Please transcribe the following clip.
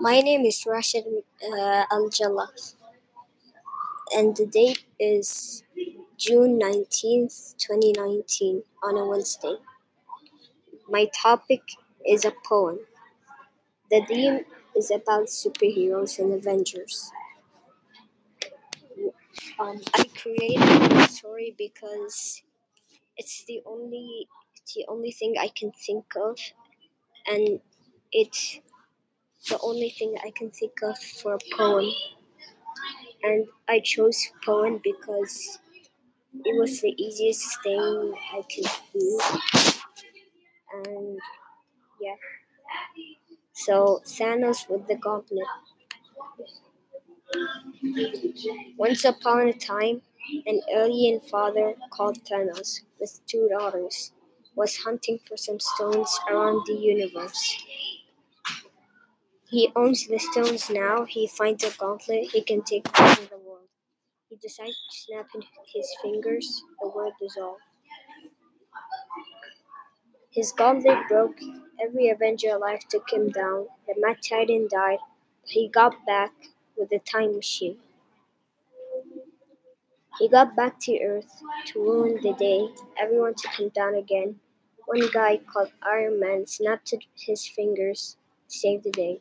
My name is Rashid uh, Al and the date is June 19th, 2019, on a Wednesday. My topic is a poem. The theme is about superheroes and Avengers. Um, I created this story because it's the only it's the only thing I can think of, and it's the only thing I can think of for a poem. And I chose poem because it was the easiest thing I could do. And yeah. So Thanos with the gauntlet. Once upon a time, an alien father called Thanos, with two daughters, was hunting for some stones around the universe. He owns the stones now. He finds a gauntlet. He can take over the world. He decides to snap his fingers. The world dissolves. His gauntlet broke. Every Avenger alive took him down. The Mad Titan died. He got back with a time machine. He got back to Earth to ruin the day. Everyone took him down again. One guy called Iron Man snapped his fingers to save the day.